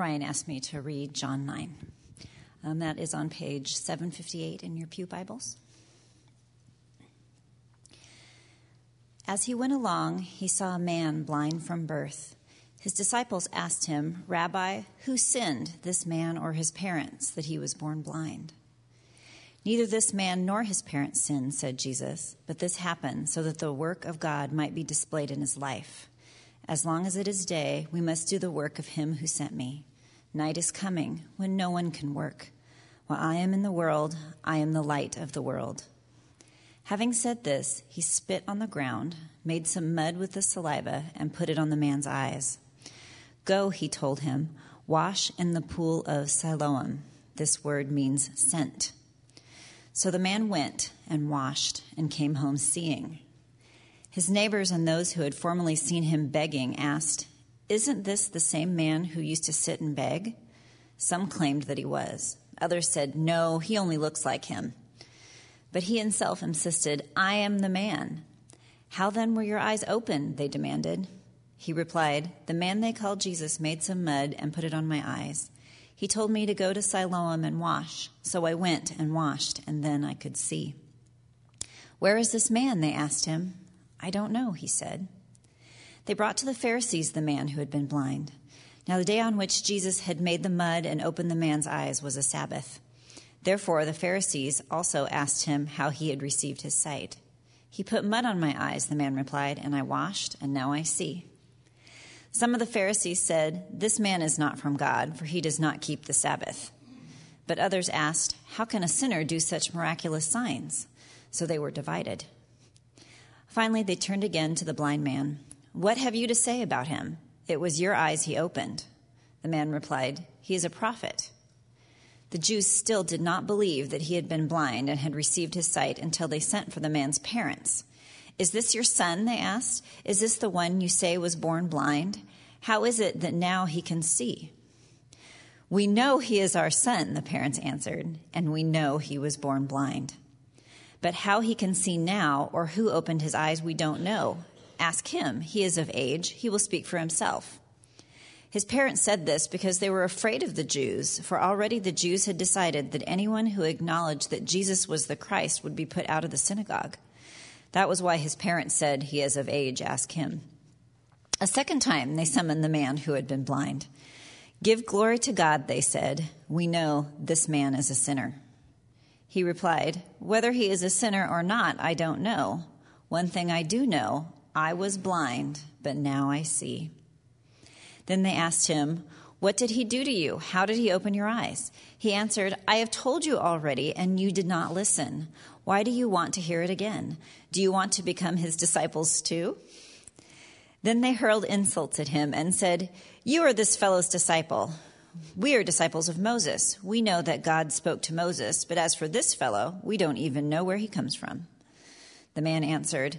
Ryan asked me to read John 9. Um, that is on page 758 in your Pew Bibles. As he went along, he saw a man blind from birth. His disciples asked him, Rabbi, who sinned, this man or his parents, that he was born blind? Neither this man nor his parents sinned, said Jesus, but this happened so that the work of God might be displayed in his life. As long as it is day, we must do the work of him who sent me. Night is coming when no one can work. While I am in the world, I am the light of the world. Having said this, he spit on the ground, made some mud with the saliva, and put it on the man's eyes. Go, he told him, wash in the pool of Siloam. This word means sent. So the man went and washed and came home seeing. His neighbors and those who had formerly seen him begging asked, Isn't this the same man who used to sit and beg? Some claimed that he was. Others said, No, he only looks like him. But he himself insisted, I am the man. How then were your eyes open? They demanded. He replied, The man they called Jesus made some mud and put it on my eyes. He told me to go to Siloam and wash. So I went and washed, and then I could see. Where is this man? They asked him. I don't know, he said. They brought to the Pharisees the man who had been blind. Now, the day on which Jesus had made the mud and opened the man's eyes was a Sabbath. Therefore, the Pharisees also asked him how he had received his sight. He put mud on my eyes, the man replied, and I washed, and now I see. Some of the Pharisees said, This man is not from God, for he does not keep the Sabbath. But others asked, How can a sinner do such miraculous signs? So they were divided. Finally, they turned again to the blind man. What have you to say about him? It was your eyes he opened. The man replied, He is a prophet. The Jews still did not believe that he had been blind and had received his sight until they sent for the man's parents. Is this your son? They asked. Is this the one you say was born blind? How is it that now he can see? We know he is our son, the parents answered, and we know he was born blind. But how he can see now or who opened his eyes, we don't know. Ask him. He is of age. He will speak for himself. His parents said this because they were afraid of the Jews, for already the Jews had decided that anyone who acknowledged that Jesus was the Christ would be put out of the synagogue. That was why his parents said, He is of age, ask him. A second time they summoned the man who had been blind. Give glory to God, they said. We know this man is a sinner. He replied, Whether he is a sinner or not, I don't know. One thing I do know I was blind, but now I see. Then they asked him, What did he do to you? How did he open your eyes? He answered, I have told you already, and you did not listen. Why do you want to hear it again? Do you want to become his disciples too? Then they hurled insults at him and said, You are this fellow's disciple. We are disciples of Moses. We know that God spoke to Moses, but as for this fellow, we don't even know where he comes from. The man answered,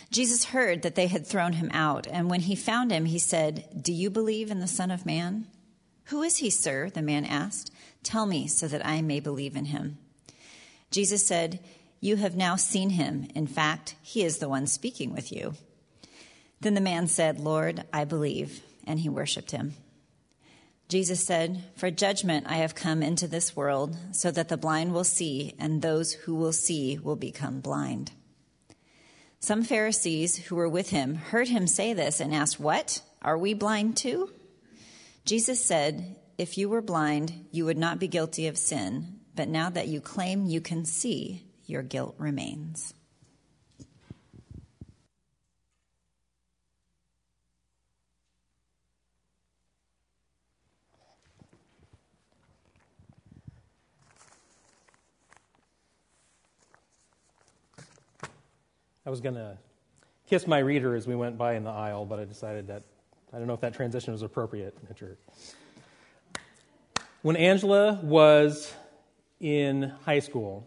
Jesus heard that they had thrown him out, and when he found him, he said, Do you believe in the Son of Man? Who is he, sir? The man asked. Tell me so that I may believe in him. Jesus said, you have now seen him. In fact, he is the one speaking with you. Then the man said, Lord, I believe, and he worshiped him. Jesus said, For judgment I have come into this world, so that the blind will see, and those who will see will become blind. Some Pharisees who were with him heard him say this and asked, What? Are we blind too? Jesus said, If you were blind, you would not be guilty of sin, but now that you claim you can see, your guilt remains. I was going to kiss my reader as we went by in the aisle, but I decided that I don't know if that transition was appropriate at church. When Angela was in high school.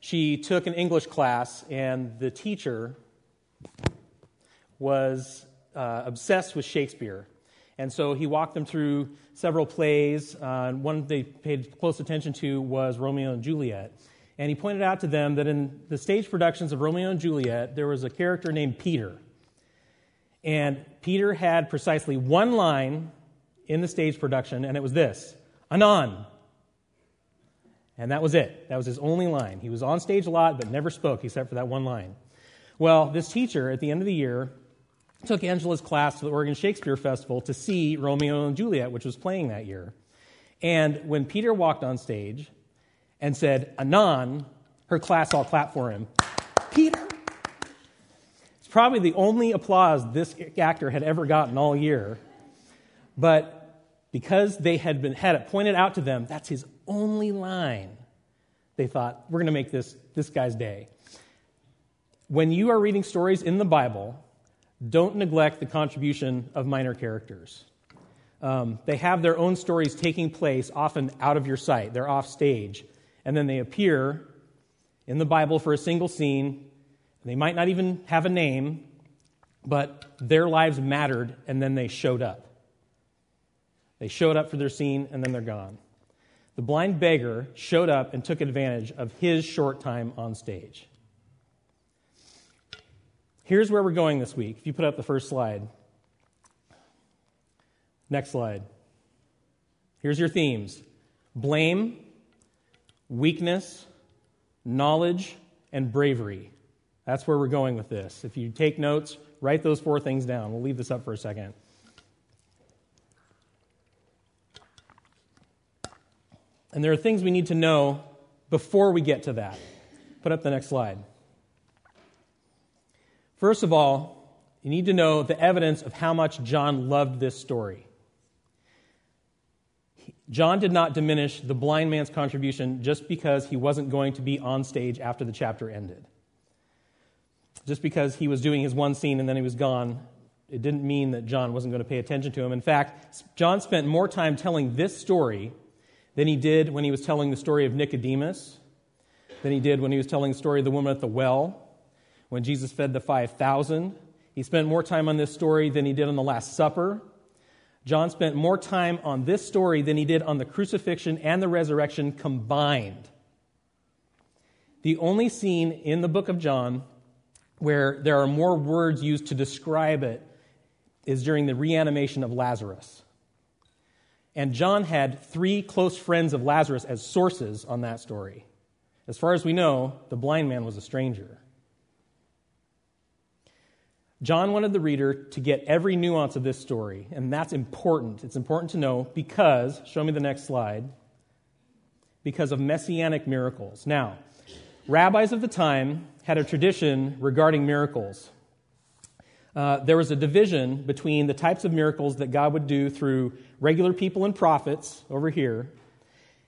She took an English class, and the teacher was uh, obsessed with Shakespeare. And so he walked them through several plays. Uh, one they paid close attention to was Romeo and Juliet. And he pointed out to them that in the stage productions of Romeo and Juliet, there was a character named Peter. And Peter had precisely one line in the stage production, and it was this Anon. And that was it. That was his only line. He was on stage a lot, but never spoke except for that one line. Well, this teacher at the end of the year took Angela's class to the Oregon Shakespeare Festival to see Romeo and Juliet, which was playing that year. And when Peter walked on stage and said, Anon, her class all clapped for him. Peter! It's probably the only applause this actor had ever gotten all year. But because they had been had it pointed out to them, that's his only line. They thought, we're going to make this this guy's day. When you are reading stories in the Bible, don't neglect the contribution of minor characters. Um, they have their own stories taking place, often out of your sight. They're off stage. And then they appear in the Bible for a single scene. They might not even have a name, but their lives mattered, and then they showed up. They showed up for their scene, and then they're gone. The blind beggar showed up and took advantage of his short time on stage. Here's where we're going this week. If you put up the first slide. Next slide. Here's your themes blame, weakness, knowledge, and bravery. That's where we're going with this. If you take notes, write those four things down. We'll leave this up for a second. And there are things we need to know before we get to that. Put up the next slide. First of all, you need to know the evidence of how much John loved this story. John did not diminish the blind man's contribution just because he wasn't going to be on stage after the chapter ended. Just because he was doing his one scene and then he was gone, it didn't mean that John wasn't going to pay attention to him. In fact, John spent more time telling this story than he did when he was telling the story of Nicodemus, than he did when he was telling the story of the woman at the well, when Jesus fed the 5,000. He spent more time on this story than he did on the Last Supper. John spent more time on this story than he did on the crucifixion and the resurrection combined. The only scene in the book of John where there are more words used to describe it is during the reanimation of Lazarus. And John had three close friends of Lazarus as sources on that story. As far as we know, the blind man was a stranger. John wanted the reader to get every nuance of this story, and that's important. It's important to know because, show me the next slide, because of messianic miracles. Now, rabbis of the time had a tradition regarding miracles. Uh, there was a division between the types of miracles that God would do through regular people and prophets over here,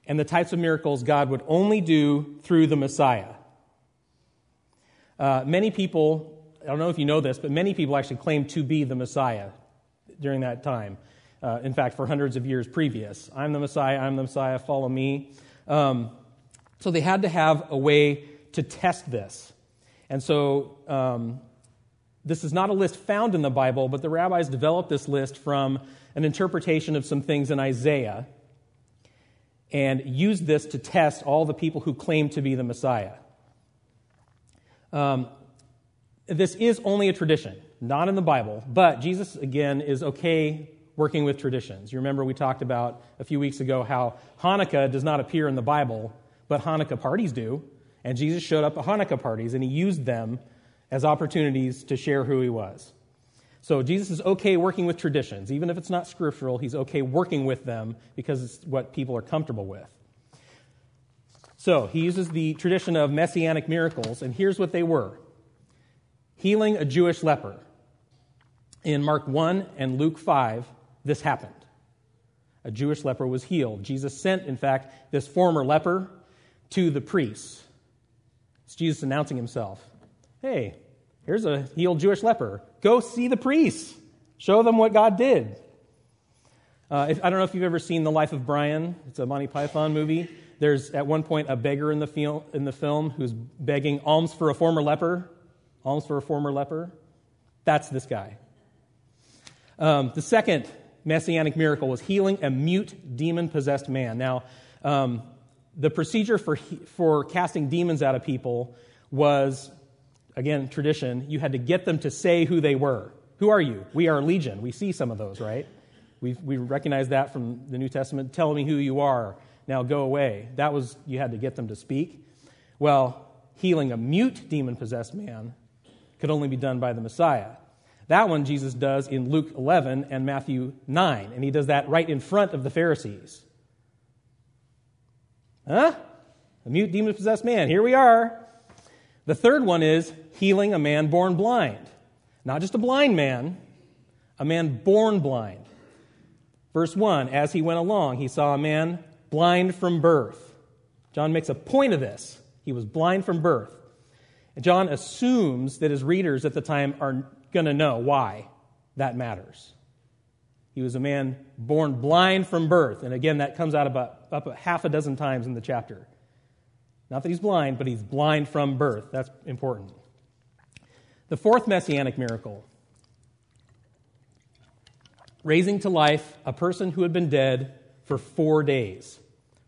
and the types of miracles God would only do through the Messiah. Uh, many people, I don't know if you know this, but many people actually claimed to be the Messiah during that time. Uh, in fact, for hundreds of years previous. I'm the Messiah, I'm the Messiah, follow me. Um, so they had to have a way to test this. And so um, this is not a list found in the Bible, but the rabbis developed this list from an interpretation of some things in Isaiah and used this to test all the people who claimed to be the Messiah. Um, this is only a tradition, not in the Bible, but Jesus, again, is okay working with traditions. You remember we talked about a few weeks ago how Hanukkah does not appear in the Bible, but Hanukkah parties do. And Jesus showed up at Hanukkah parties and he used them as opportunities to share who he was. So Jesus is okay working with traditions. Even if it's not scriptural, he's okay working with them because it's what people are comfortable with. So he uses the tradition of messianic miracles, and here's what they were healing a Jewish leper. In Mark 1 and Luke 5, this happened. A Jewish leper was healed. Jesus sent, in fact, this former leper to the priests. It's Jesus announcing himself. Hey, Here's a healed Jewish leper. Go see the priests. Show them what God did. Uh, if, I don't know if you've ever seen The Life of Brian. It's a Monty Python movie. there's at one point a beggar in the, fil- in the film who's begging alms for a former leper. Alms for a former leper. That's this guy. Um, the second messianic miracle was healing a mute demon possessed man. Now, um, the procedure for, for casting demons out of people was, again, tradition. You had to get them to say who they were. Who are you? We are legion. We see some of those, right? we we recognize that from the New Testament. Tell me who you are. Now go away. That was, you had to get them to speak. Well, healing a mute demon possessed man could only be done by the Messiah. That one Jesus does in Luke 11 and Matthew 9, and he does that right in front of the Pharisees. Huh? A mute demon possessed man. Here we are. The third one is healing a man born blind. Not just a blind man, a man born blind. Verse 1 As he went along, he saw a man blind from birth. John makes a point of this. He was blind from birth. John assumes that his readers at the time are going to know why that matters. He was a man born blind from birth. And again, that comes out about up half a dozen times in the chapter. Not that he's blind, but he's blind from birth. That's important. The fourth messianic miracle raising to life a person who had been dead for four days.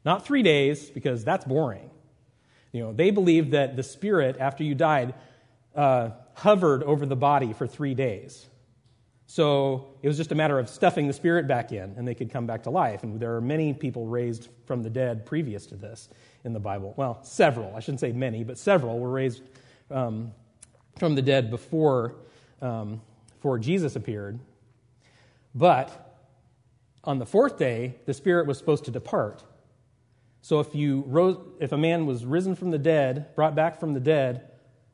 Not three days, because that's boring. You know, they believed that the spirit, after you died, uh, hovered over the body for three days. So it was just a matter of stuffing the spirit back in, and they could come back to life. And there are many people raised from the dead previous to this in the Bible. Well, several. I shouldn't say many, but several were raised um, from the dead before, um, before Jesus appeared. But on the fourth day, the spirit was supposed to depart. So if, you rose, if a man was risen from the dead, brought back from the dead,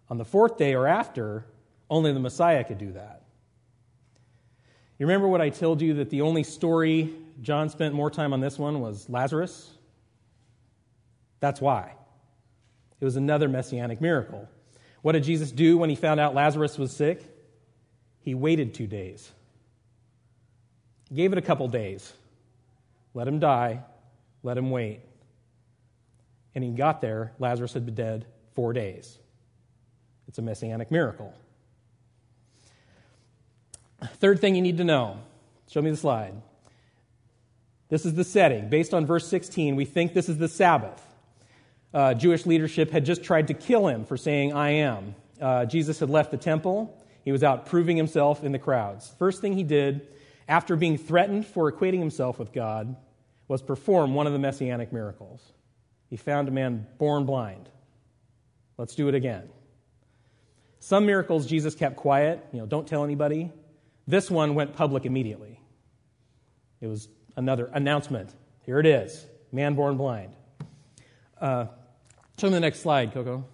on the fourth day or after, only the Messiah could do that. You remember what I told you that the only story John spent more time on this one was Lazarus? That's why. It was another messianic miracle. What did Jesus do when he found out Lazarus was sick? He waited two days. He Gave it a couple days. Let him die. Let him wait. And he got there. Lazarus had been dead four days. It's a messianic miracle. Third thing you need to know show me the slide. This is the setting. Based on verse 16, we think this is the Sabbath. Uh, Jewish leadership had just tried to kill him for saying, I am. Uh, Jesus had left the temple. He was out proving himself in the crowds. First thing he did, after being threatened for equating himself with God, was perform one of the messianic miracles. He found a man born blind. Let's do it again. Some miracles Jesus kept quiet, you know, don't tell anybody. This one went public immediately. It was another announcement. Here it is man born blind. Uh, show me the next slide, Coco.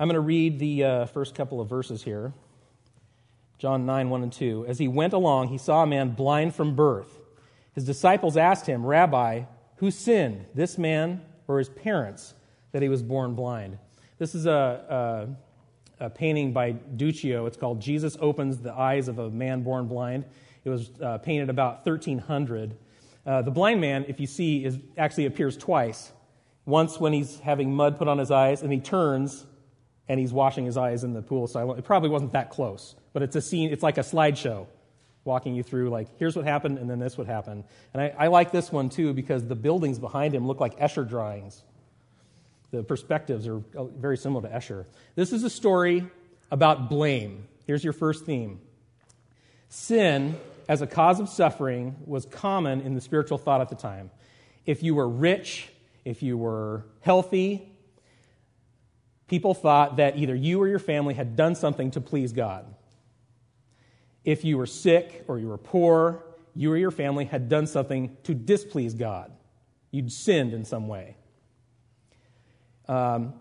I'm going to read the uh, first couple of verses here. John 9, 1 and 2. As he went along, he saw a man blind from birth. His disciples asked him, Rabbi, who sinned, this man or his parents, that he was born blind? This is a, a painting by Duccio. It's called Jesus Opens the Eyes of a Man Born Blind. It was uh, painted about 1300. Uh, the blind man, if you see, is, actually appears twice. Once when he's having mud put on his eyes, and he turns and he's washing his eyes in the pool. So it probably wasn't that close, but it's a scene, it's like a slideshow walking you through, like, here's what happened, and then this would happen. And I, I like this one too because the buildings behind him look like Escher drawings. The perspectives are uh, very similar to Escher. This is a story about blame. Here's your first theme Sin as a cause of suffering was common in the spiritual thought at the time. If you were rich, if you were healthy, people thought that either you or your family had done something to please God. If you were sick or you were poor, you or your family had done something to displease God. You'd sinned in some way. Um,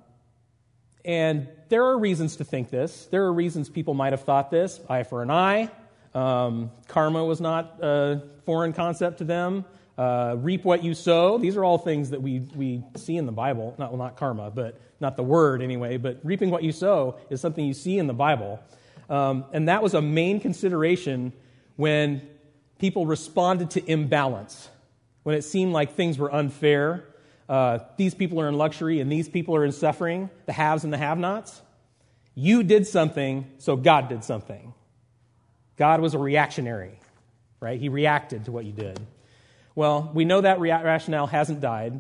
and there are reasons to think this. There are reasons people might have thought this eye for an eye. Um, karma was not a foreign concept to them. Uh, reap what you sow. These are all things that we, we see in the Bible. Not, well, not karma, but not the word anyway, but reaping what you sow is something you see in the Bible. Um, and that was a main consideration when people responded to imbalance when it seemed like things were unfair. Uh, these people are in luxury and these people are in suffering, the haves and the have nots. You did something, so God did something. God was a reactionary, right? He reacted to what you did. Well, we know that rationale hasn't died.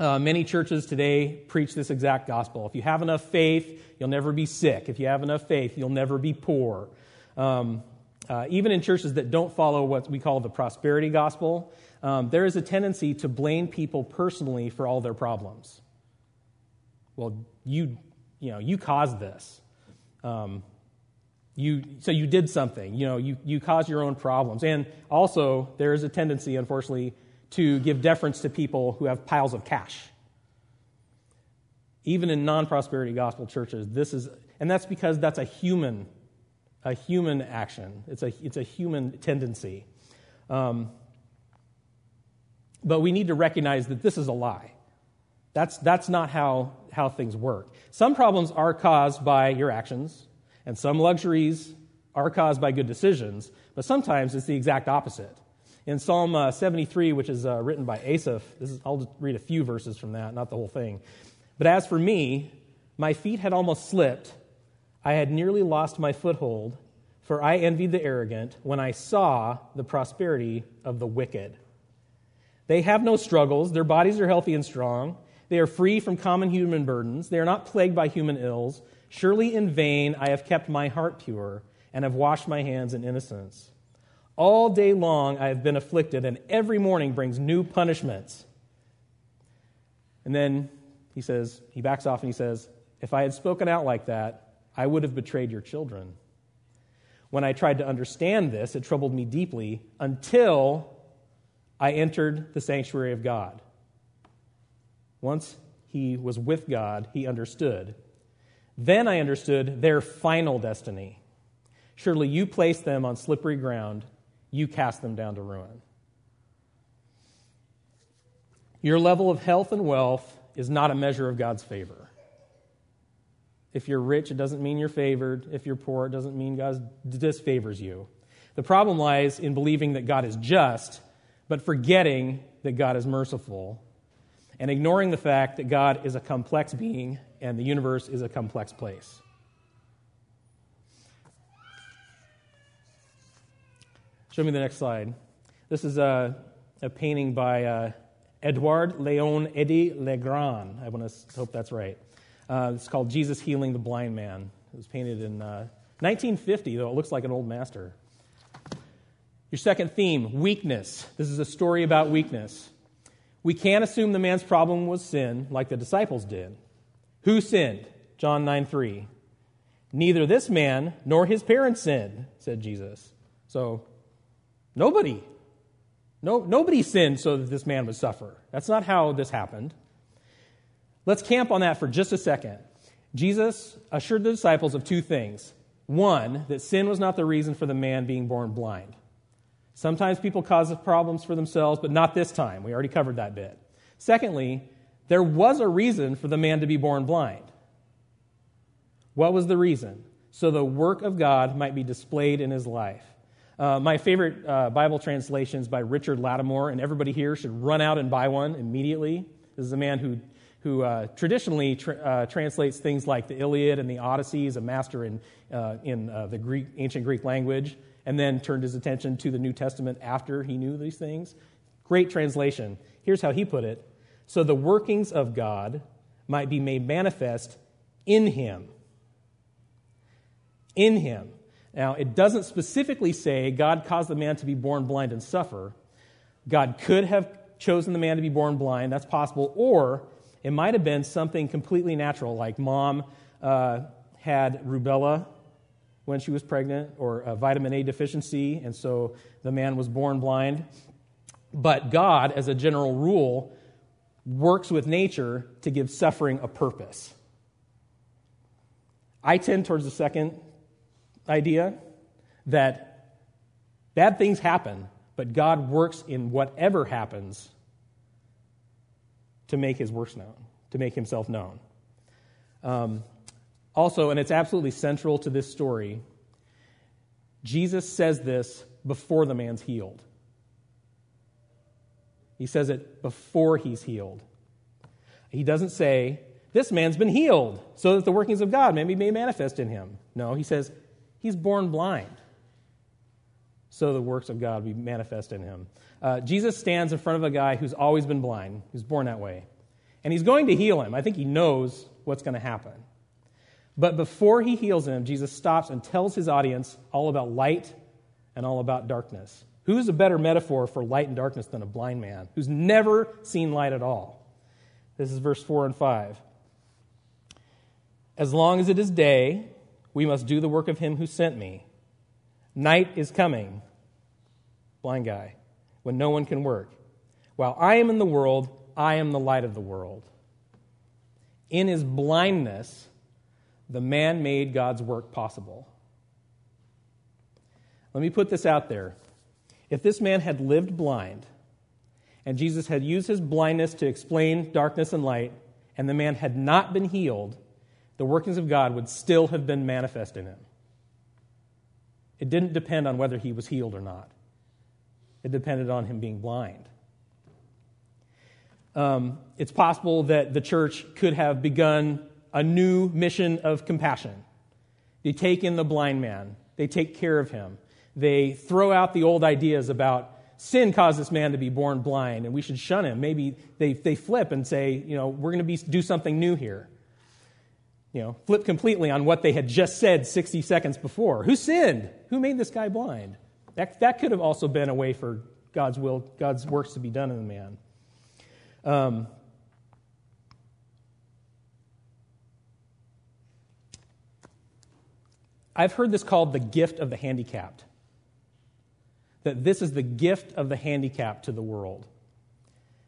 Uh, many churches today preach this exact gospel. If you have enough faith, you'll never be sick. If you have enough faith, you'll never be poor. Um, uh, even in churches that don't follow what we call the prosperity gospel, um, there is a tendency to blame people personally for all their problems. Well, you, you know, you caused this. Um, you, so you did something. You know, you, you caused your own problems. And also, there is a tendency, unfortunately, to give deference to people who have piles of cash. Even in non-prosperity gospel churches, this is, and that's because that's a human, a human action. It's a, it's a human tendency. Um, but we need to recognize that this is a lie. That's, that's not how, how things work. Some problems are caused by your actions, and some luxuries are caused by good decisions, but sometimes it's the exact opposite. In Psalm uh, 73, which is uh, written by Asaph, is, I'll read a few verses from that, not the whole thing. But as for me, my feet had almost slipped. I had nearly lost my foothold, for I envied the arrogant when I saw the prosperity of the wicked. They have no struggles, their bodies are healthy and strong. They are free from common human burdens. They are not plagued by human ills. Surely in vain I have kept my heart pure and have washed my hands in innocence. All day long I have been afflicted, and every morning brings new punishments. And then he says, he backs off and he says, If I had spoken out like that, I would have betrayed your children. When I tried to understand this, it troubled me deeply until I entered the sanctuary of God. Once he was with God, he understood then I understood their final destiny. Surely you place them on slippery ground, you cast them down to ruin. Your level of health and wealth is not a measure of God's favor. If you're rich, it doesn't mean you're favored. If you're poor, it doesn't mean God disfavors you. The problem lies in believing that God is just, but forgetting that God is merciful, and ignoring the fact that God is a complex being and the universe is a complex place. Show me the next slide. This is a, a painting by uh, Edouard Léon Eddy Legrand. I want to hope that's right. Uh, it's called Jesus Healing the Blind Man. It was painted in uh, 1950, though it looks like an old master. Your second theme weakness. This is a story about weakness. We can't assume the man's problem was sin like the disciples did. Who sinned? John 9 3. Neither this man nor his parents sinned, said Jesus. So, nobody. No, nobody sinned so that this man would suffer. That's not how this happened. Let's camp on that for just a second. Jesus assured the disciples of two things. One, that sin was not the reason for the man being born blind. Sometimes people cause problems for themselves, but not this time. We already covered that bit. Secondly, there was a reason for the man to be born blind. What was the reason? So the work of God might be displayed in his life. Uh, my favorite uh, Bible translations by Richmond Lattimore, and everybody here should run out and buy one immediately. This is a man who, who uh, traditionally tra- uh, translates things like the Iliad and the Odyssey. He's a master in, uh, in uh, the Greek, ancient Greek language, and then turned his attention to the New Testament after he knew these things. Great translation. Here's how he put it so the workings of God might be made manifest in him. In him. Now, it doesn't specifically say God caused the man to be born blind and suffer. God could have chosen the man to be born blind, that's possible, or it might have been something completely natural, like mom uh, had rubella when she was pregnant, or a vitamin A deficiency, and so the man was born blind. But God, as a general rule, works with nature to give suffering a purpose. I tend towards the second idea that bad things happen, but God works in whatever happens to make his works known, to make himself known. Um, also, and it's absolutely central to this story, Jesus says this before the man's healed. He says it before he's healed. He doesn't say, This man's been healed so that the workings of God may be manifest in him. No, he says, He's born blind so the works of God be manifest in him. Uh, Jesus stands in front of a guy who's always been blind, who's born that way. And he's going to heal him. I think he knows what's going to happen. But before he heals him, Jesus stops and tells his audience all about light and all about darkness. Who's a better metaphor for light and darkness than a blind man who's never seen light at all? This is verse 4 and 5. As long as it is day, we must do the work of him who sent me. Night is coming, blind guy, when no one can work. While I am in the world, I am the light of the world. In his blindness, the man made God's work possible. Let me put this out there. If this man had lived blind, and Jesus had used his blindness to explain darkness and light, and the man had not been healed, the workings of God would still have been manifest in him. It didn't depend on whether he was healed or not, it depended on him being blind. Um, it's possible that the church could have begun a new mission of compassion. They take in the blind man, they take care of him, they throw out the old ideas about sin caused this man to be born blind and we should shun him. Maybe they, they flip and say, you know, we're going to do something new here you know, flip completely on what they had just said 60 seconds before. Who sinned? Who made this guy blind? That, that could have also been a way for God's will, God's works to be done in the man. Um, I've heard this called the gift of the handicapped. That this is the gift of the handicapped to the world.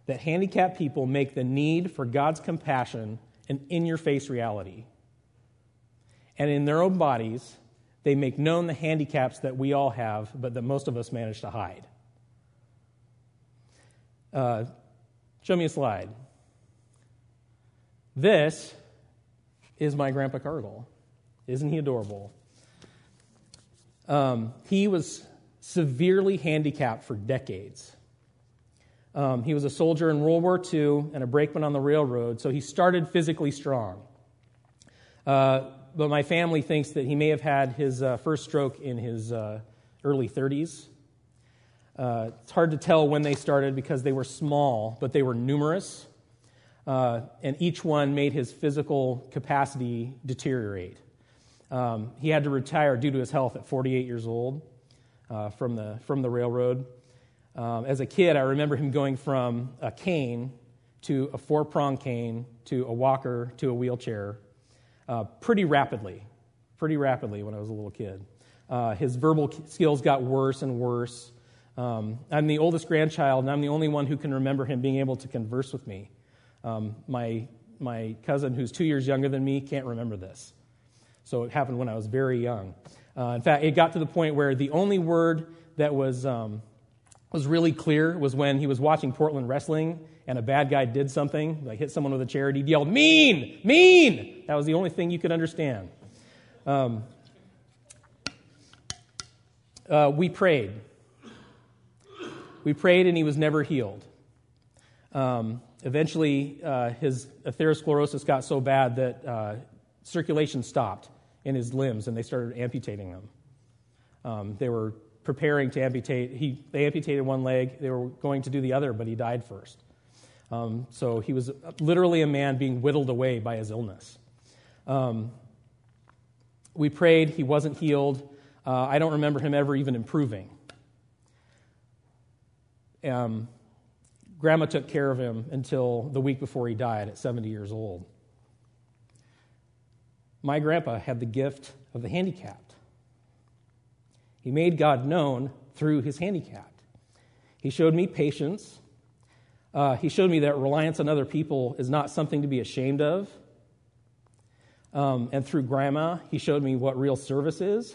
That handicapped people make the need for God's compassion an in your face reality. And in their own bodies, they make known the handicaps that we all have, but that most of us manage to hide. Uh, show me a slide. This is my Grandpa Cargill. Isn't he adorable? Um, he was severely handicapped for decades. Um, he was a soldier in World War II and a brakeman on the railroad, so he started physically strong. Uh, but my family thinks that he may have had his uh, first stroke in his uh, early 30s. Uh, it's hard to tell when they started because they were small, but they were numerous, uh, and each one made his physical capacity deteriorate. Um, he had to retire due to his health at 48 years old uh, from, the, from the railroad. Um, as a kid, I remember him going from a cane to a four prong cane to a walker to a wheelchair uh, pretty rapidly, pretty rapidly when I was a little kid. Uh, his verbal skills got worse and worse. Um, I'm the oldest grandchild, and I'm the only one who can remember him being able to converse with me. Um, my, my cousin, who's two years younger than me, can't remember this. So it happened when I was very young. Uh, in fact, it got to the point where the only word that was um, was really clear was when he was watching Portland wrestling and a bad guy did something, like hit someone with a chair, he yelled, Mean! Mean! That was the only thing you could understand. Um, uh, we prayed. We prayed, and he was never healed. Um, eventually, uh, his atherosclerosis got so bad that uh, circulation stopped in his limbs, and they started amputating them. Um, they were preparing to amputate. He, they amputated one leg. They were going to do the other, but he died first. Um, so he was literally a man being whittled away by his illness. Um, we prayed. He wasn't healed. Uh, I don't remember him ever even improving. Um, grandma took care of him until the week before he died at 70 years old. My grandpa had the gift of the handicapped. He made God known through his handicap. He showed me patience. Uh, he showed me that reliance on other people is not something to be ashamed of. Um, and through grandma, he showed me what real service is.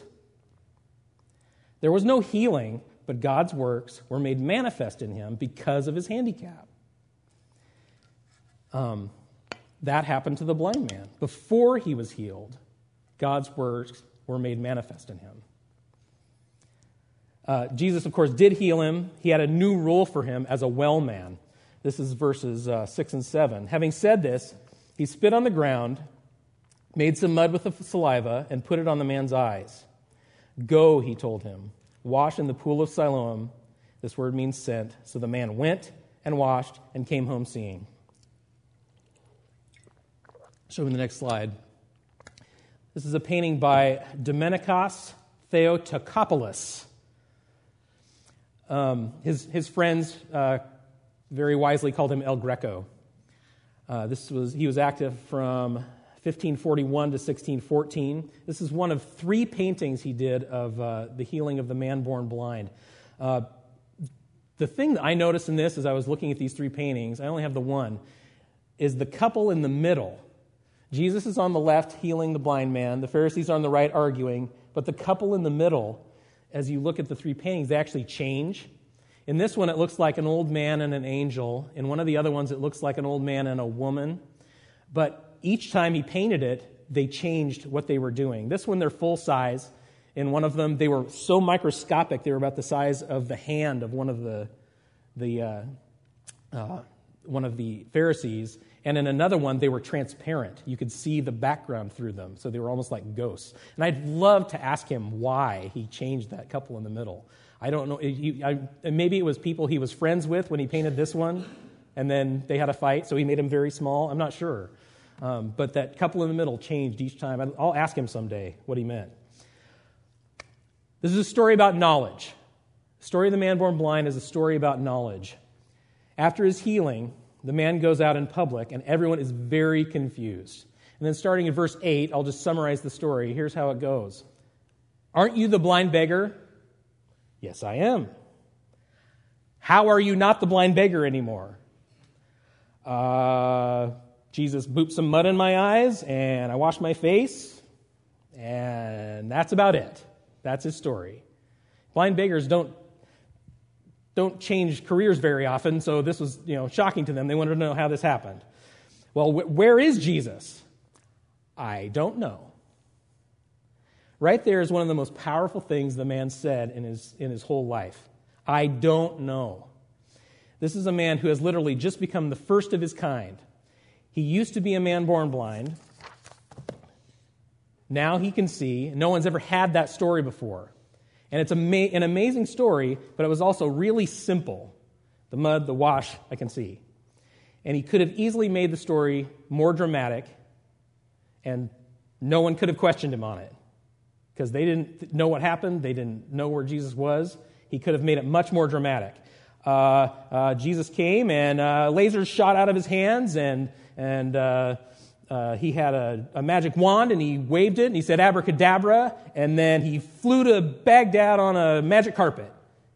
There was no healing, but God's works were made manifest in him because of his handicap. Um, that happened to the blind man. Before he was healed, God's works were made manifest in him. Uh, Jesus, of course, did heal him. He had a new role for him as a well man. This is verses uh, 6 and 7. Having said this, he spit on the ground, made some mud with the saliva, and put it on the man's eyes. Go, he told him, wash in the pool of Siloam. This word means sent. So the man went and washed and came home seeing. Show me the next slide. This is a painting by Domenikos Theotokopoulos. Um, his, his friends uh, very wisely called him El Greco. Uh, this was, he was active from 1541 to 1614. This is one of three paintings he did of uh, the healing of the man born blind. Uh, the thing that I noticed in this as I was looking at these three paintings, I only have the one, is the couple in the middle. Jesus is on the left healing the blind man, the Pharisees are on the right arguing, but the couple in the middle, as you look at the three paintings, they actually change. In this one, it looks like an old man and an angel. In one of the other ones, it looks like an old man and a woman. But each time he painted it, they changed what they were doing. This one, they're full size. In one of them, they were so microscopic, they were about the size of the hand of one of the, the, uh, uh, one of the Pharisees. And in another one, they were transparent. You could see the background through them, so they were almost like ghosts. And I'd love to ask him why he changed that couple in the middle. I don't know. He, I, maybe it was people he was friends with when he painted this one, and then they had a fight, so he made him very small. I'm not sure. Um, but that couple in the middle changed each time. I'll ask him someday what he meant. This is a story about knowledge. The story of the man born blind is a story about knowledge. After his healing, the man goes out in public, and everyone is very confused. And then, starting in verse 8, I'll just summarize the story. Here's how it goes Aren't you the blind beggar? Yes, I am. How are you not the blind beggar anymore? Uh, Jesus booped some mud in my eyes and I washed my face, and that's about it. That's his story. Blind beggars don't don't change careers very often, so this was you know shocking to them. They wanted to know how this happened. Well, wh- where is Jesus? I don't know. Right there is one of the most powerful things the man said in his, in his whole life. I don't know. This is a man who has literally just become the first of his kind. He used to be a man born blind. Now he can see. No one's ever had that story before. And it's ama- an amazing story, but it was also really simple. The mud, the wash, I can see. And he could have easily made the story more dramatic, and no one could have questioned him on it because they didn't know what happened, they didn't know where Jesus was. He could have made it much more dramatic. Uh, uh, Jesus came and uh, lasers shot out of his hands, and, and uh, uh, he had a, a, magic wand and he waved it and he said abracadabra, and then he flew to Baghdad on a magic carpet.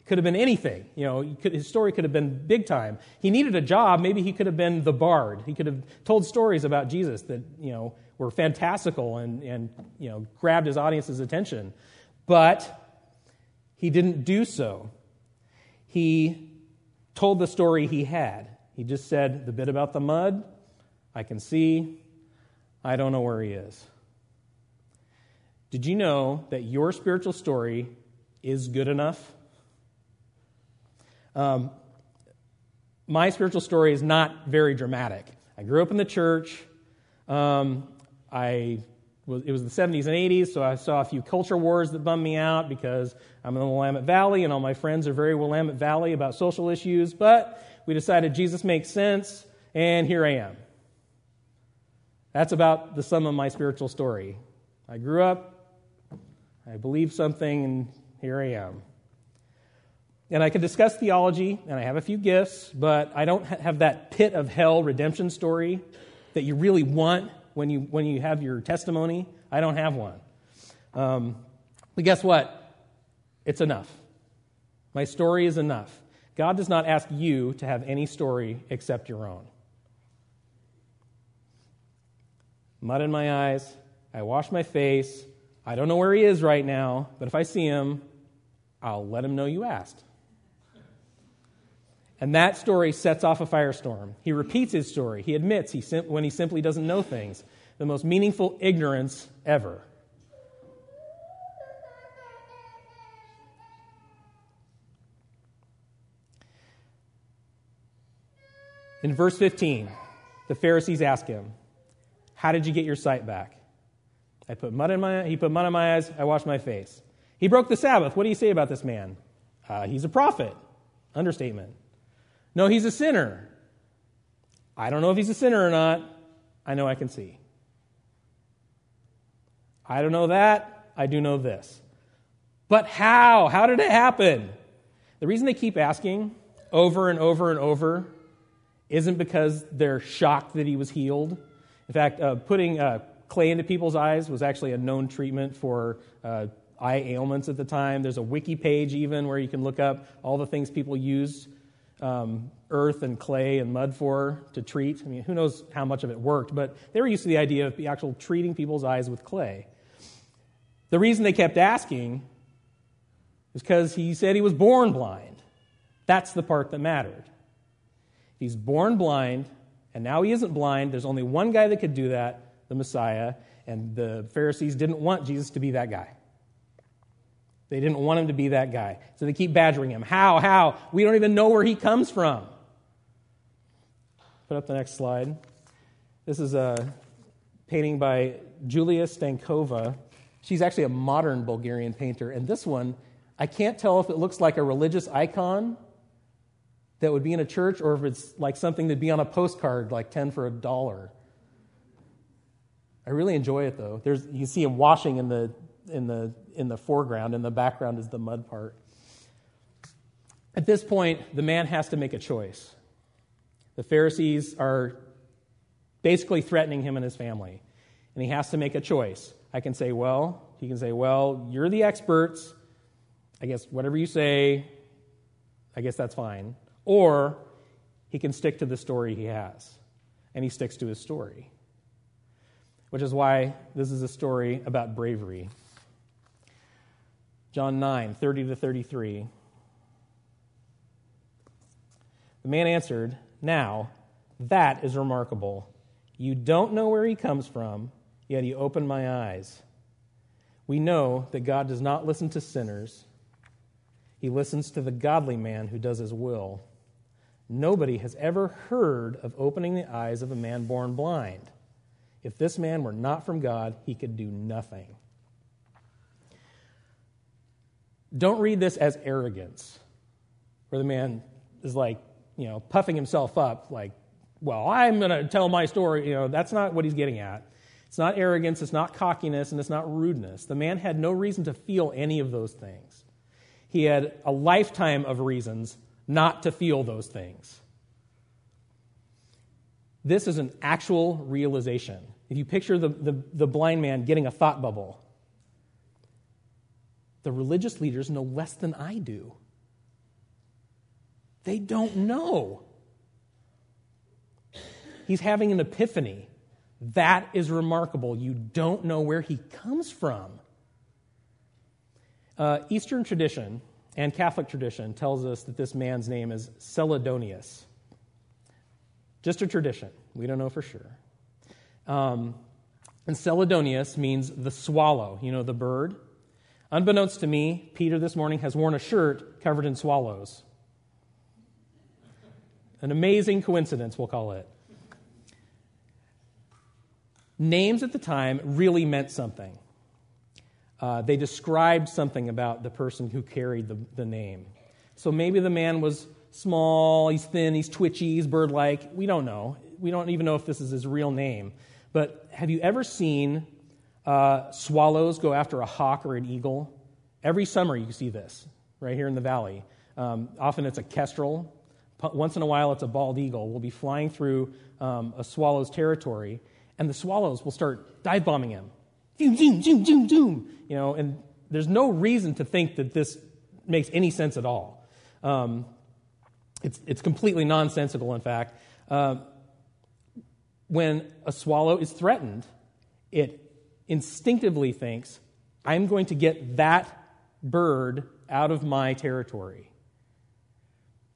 Could have been anything. You know, could, his story could have been big time. He needed a job. Maybe he could have been the bard. He could have told stories about Jesus that, you know, were fantastical and, and you know, grabbed his audience's attention. But he didn't do so. He told the story he had. He just said the bit about the mud, I can see, I don't know where he is. Did you know that your spiritual story is good enough? Um, my spiritual story is not very dramatic. I grew up in the church. Um, I was, it was the 70s and 80s, so I saw a few culture wars that bummed me out because I'm in the Willamette Valley and all my friends are very Willamette Valley about social issues. But we decided Jesus makes sense, and here I am. That's about the sum of my spiritual story. I grew up, I believed something, and here I am. And I can discuss theology, and I have a few gifts, but I don't have that pit of hell redemption story that you really want when you, when you have your testimony. I don't have one. Um, but guess what? It's enough. My story is enough. God does not ask you to have any story except your own. Mud in my eyes. I wash my face. I don't know where he is right now, but if I see him, I'll let him know you asked. And that story sets off a firestorm. He repeats his story. He admits he sim- when he simply doesn't know things. The most meaningful ignorance ever. In verse 15, the Pharisees ask him, How did you get your sight back? I put mud in my, he put mud in my eyes, I washed my face. He broke the Sabbath. What do you say about this man? Uh, he's a prophet. Understatement. No, he's a sinner. I don't know if he's a sinner or not. I know I can see. I don't know that. I do know this. But how? How did it happen? The reason they keep asking over and over and over isn't because they're shocked that he was healed. In fact, uh, putting uh, clay into people's eyes was actually a known treatment for uh, eye ailments at the time. There's a wiki page even where you can look up all the things people used um, earth and clay and mud for to treat. I mean, who knows how much of it worked, but they were used to the idea of the actual treating people's eyes with clay. The reason they kept asking is because he said he was born blind. That's the part that mattered. He's born blind, and now he isn't blind. There's only one guy that could do that, the Messiah, and the Pharisees didn't want Jesus to be that guy. They didn't want him to be that guy. So they keep badgering him. How? How? We don't even know where he comes from. Put up the next slide. This is a painting by Julia Stankova. She's actually a modern Bulgarian painter. And this one, I can't tell if it looks like a religious icon that would be in a church or if it's like something that'd be on a postcard, like 10 for a dollar. I really enjoy it though. There's, you see him washing in the, in, the, in the foreground, in the background is the mud part. At this point, the man has to make a choice. The Pharisees are basically threatening him and his family, and he has to make a choice. I can say, well, he can say, well, you're the experts. I guess whatever you say, I guess that's fine. Or he can stick to the story he has, and he sticks to his story, which is why this is a story about bravery. John 9, 30 to 33. The man answered, Now, that is remarkable. You don't know where he comes from, yet he opened my eyes. We know that God does not listen to sinners, he listens to the godly man who does his will. Nobody has ever heard of opening the eyes of a man born blind. If this man were not from God, he could do nothing. Don't read this as arrogance, where the man is like, you know, puffing himself up, like, well, I'm going to tell my story. You know, that's not what he's getting at. It's not arrogance, it's not cockiness, and it's not rudeness. The man had no reason to feel any of those things. He had a lifetime of reasons not to feel those things. This is an actual realization. If you picture the, the, the, blind man getting a thought bubble, the religious leaders know less than I do. They don't know. He's having an epiphany. That is remarkable. You don't know where he comes from. Uh, Eastern tradition and Catholic tradition tells us that this man's name is Celidonius. Just a tradition. We don't know for sure. Um, and Celidonius means the swallow, you know, the bird. Unbeknownst to me, Peter this morning has worn a shirt covered in swallows. An amazing coincidence, we'll call it. Names at the time really meant something. Uh, they described something about the person who carried the, the name. So maybe the man was small, he's thin, he's twitchy, he's bird like. We don't know. We don't even know if this is his real name. But have you ever seen uh, swallows go after a hawk or an eagle? Every summer you see this right here in the valley. Um, often it's a kestrel. Once in a while it's a bald eagle. We'll be flying through um, a swallow's territory, and the swallows will start dive bombing him Zoom, zoom, zoom, zoom, zoom. You know, and there's no reason to think that this makes any sense at all. Um, it's, it's completely nonsensical, in fact. Uh, when a swallow is threatened, it instinctively thinks, I'm going to get that bird out of my territory.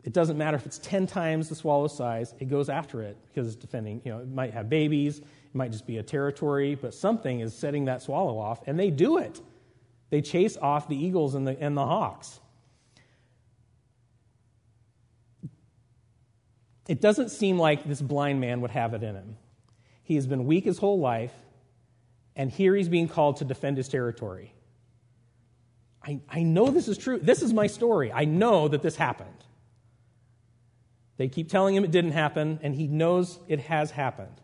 It doesn't matter if it's 10 times the swallow's size, it goes after it because it's defending, you know, it might have babies, it might just be a territory, but something is setting that swallow off, and they do it. They chase off the eagles and the, and the hawks. it doesn't seem like this blind man would have it in him. He has been weak his whole life, and here he's being called to defend his territory. I, I know this is true. This is my story. I know that this happened. They keep telling him it didn't happen, and he knows it has happened.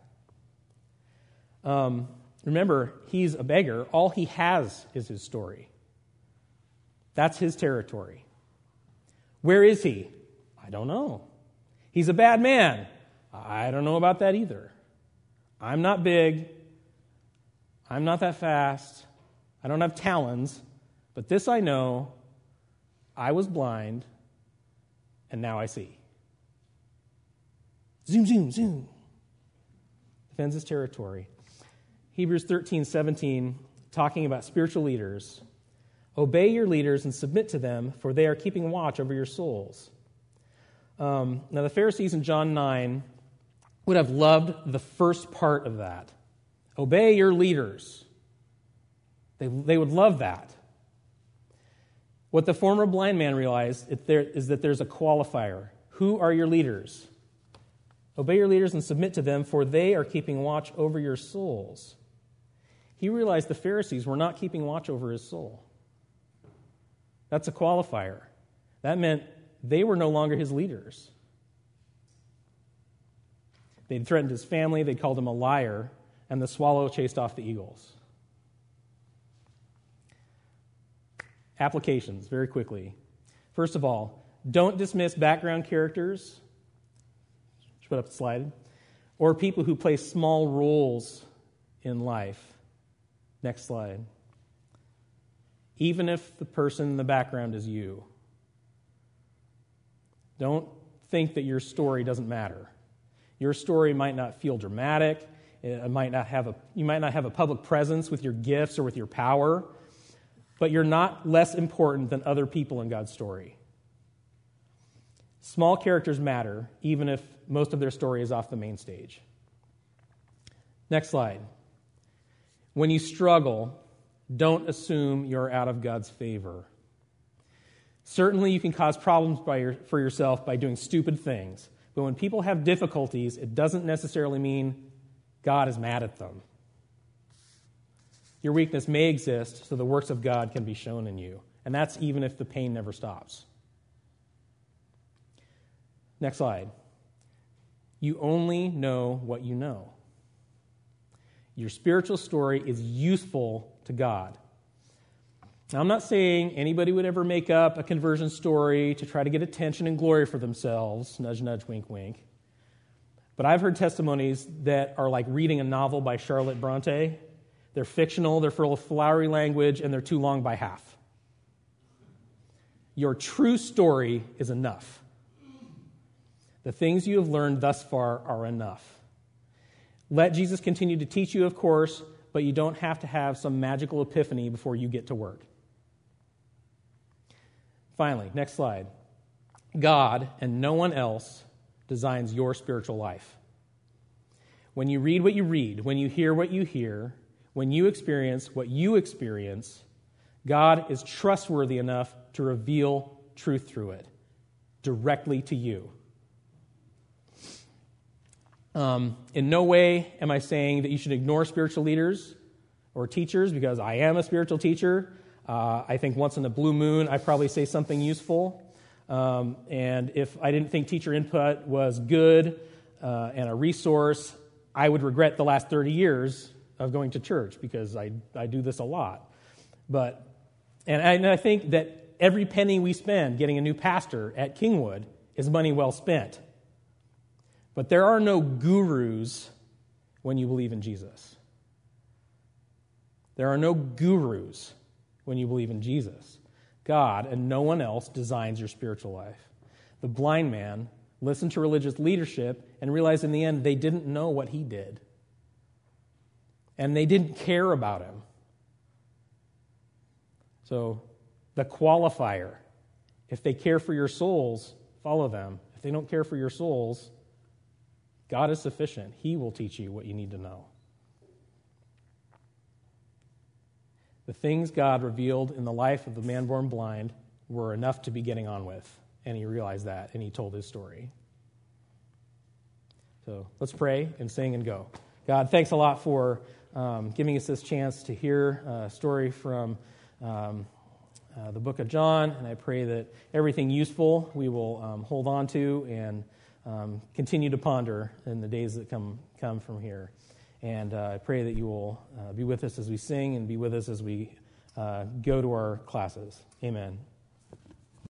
Um, remember, he's a beggar. All he has is his story. That's his territory. Where is he? I don't know. He's a bad man. I don't know about that either. I'm not big. I'm not that fast. I don't have talons. But this I know I was blind, and now I see. Zoom, zoom, zoom. Defends his territory. Hebrews 13, 17, talking about spiritual leaders. Obey your leaders and submit to them, for they are keeping watch over your souls. Um, now, the Pharisees in John 9 would have loved the first part of that. Obey your leaders. They, they would love that. What the former blind man realized is that there's a qualifier. Who are your leaders? Obey your leaders and submit to them, for they are keeping watch over your souls. He realized the Pharisees were not keeping watch over his soul. That's a qualifier. That meant they were no longer his leaders. They'd threatened his family, they called him a liar, and the swallow chased off the eagles. Applications, very quickly. First of all, don't dismiss background characters. Put up the slide. Or people who play small roles in life. Next slide. Even if the person in the background is you. Don't think that your story doesn't matter. Your story might not feel dramatic. It might not have a, you might not have a public presence with your gifts or with your power, but you're not less important than other people in God's story. Small characters matter, even if most of their story is off the main stage. Next slide. When you struggle, don't assume you're out of God's favor. Certainly, you can cause problems your, for yourself by doing stupid things, but when people have difficulties, it doesn't necessarily mean God is mad at them. Your weakness may exist so the works of God can be shown in you, and that's even if the pain never stops. Next slide. You only know what you know. Your spiritual story is useful to God. Now, I'm not saying anybody would ever make up a conversion story to try to get attention and glory for themselves. Nudge, nudge, wink, wink. But I've heard testimonies that are like reading a novel by Charlotte Bronte. They're fictional, they're full of flowery language, and they're too long by half. Your true story is enough. The things you have learned thus far are enough. Let Jesus continue to teach you, of course, but you don't have to have some magical epiphany before you get to work. Finally, next slide. God and no one else designs your spiritual life. When you read what you read, when you hear what you hear, when you experience what you experience, God is trustworthy enough to reveal truth through it directly to you. Um, in no way am I saying that you should ignore spiritual leaders or teachers because I am a spiritual teacher. Uh, I think once in a blue moon, I probably say something useful. Um, and if I didn't think teacher input was good uh, and a resource, I would regret the last 30 years of going to church because I, I do this a lot. But, and I, and I think that every penny we spend getting a new pastor at Kingwood is money well spent. But there are no gurus when you believe in Jesus. There are no gurus when you believe in Jesus. God and no one else designs your spiritual life. The blind man listened to religious leadership and realized in the end they didn't know what he did. And they didn't care about him. So, the qualifier if they care for your souls, follow them. If they don't care for your souls, God is sufficient. He will teach you what you need to know. The things God revealed in the life of the man born blind were enough to be getting on with. And he realized that, and he told his story. So let's pray and sing and go. God, thanks a lot for um, giving us this chance to hear a story from um, uh, the book of John, and I pray that everything useful we will um, hold on to and um, continue to ponder in the days that come, come from here. And uh, I pray that you will uh, be with us as we sing and be with us as we uh, go to our classes. Amen.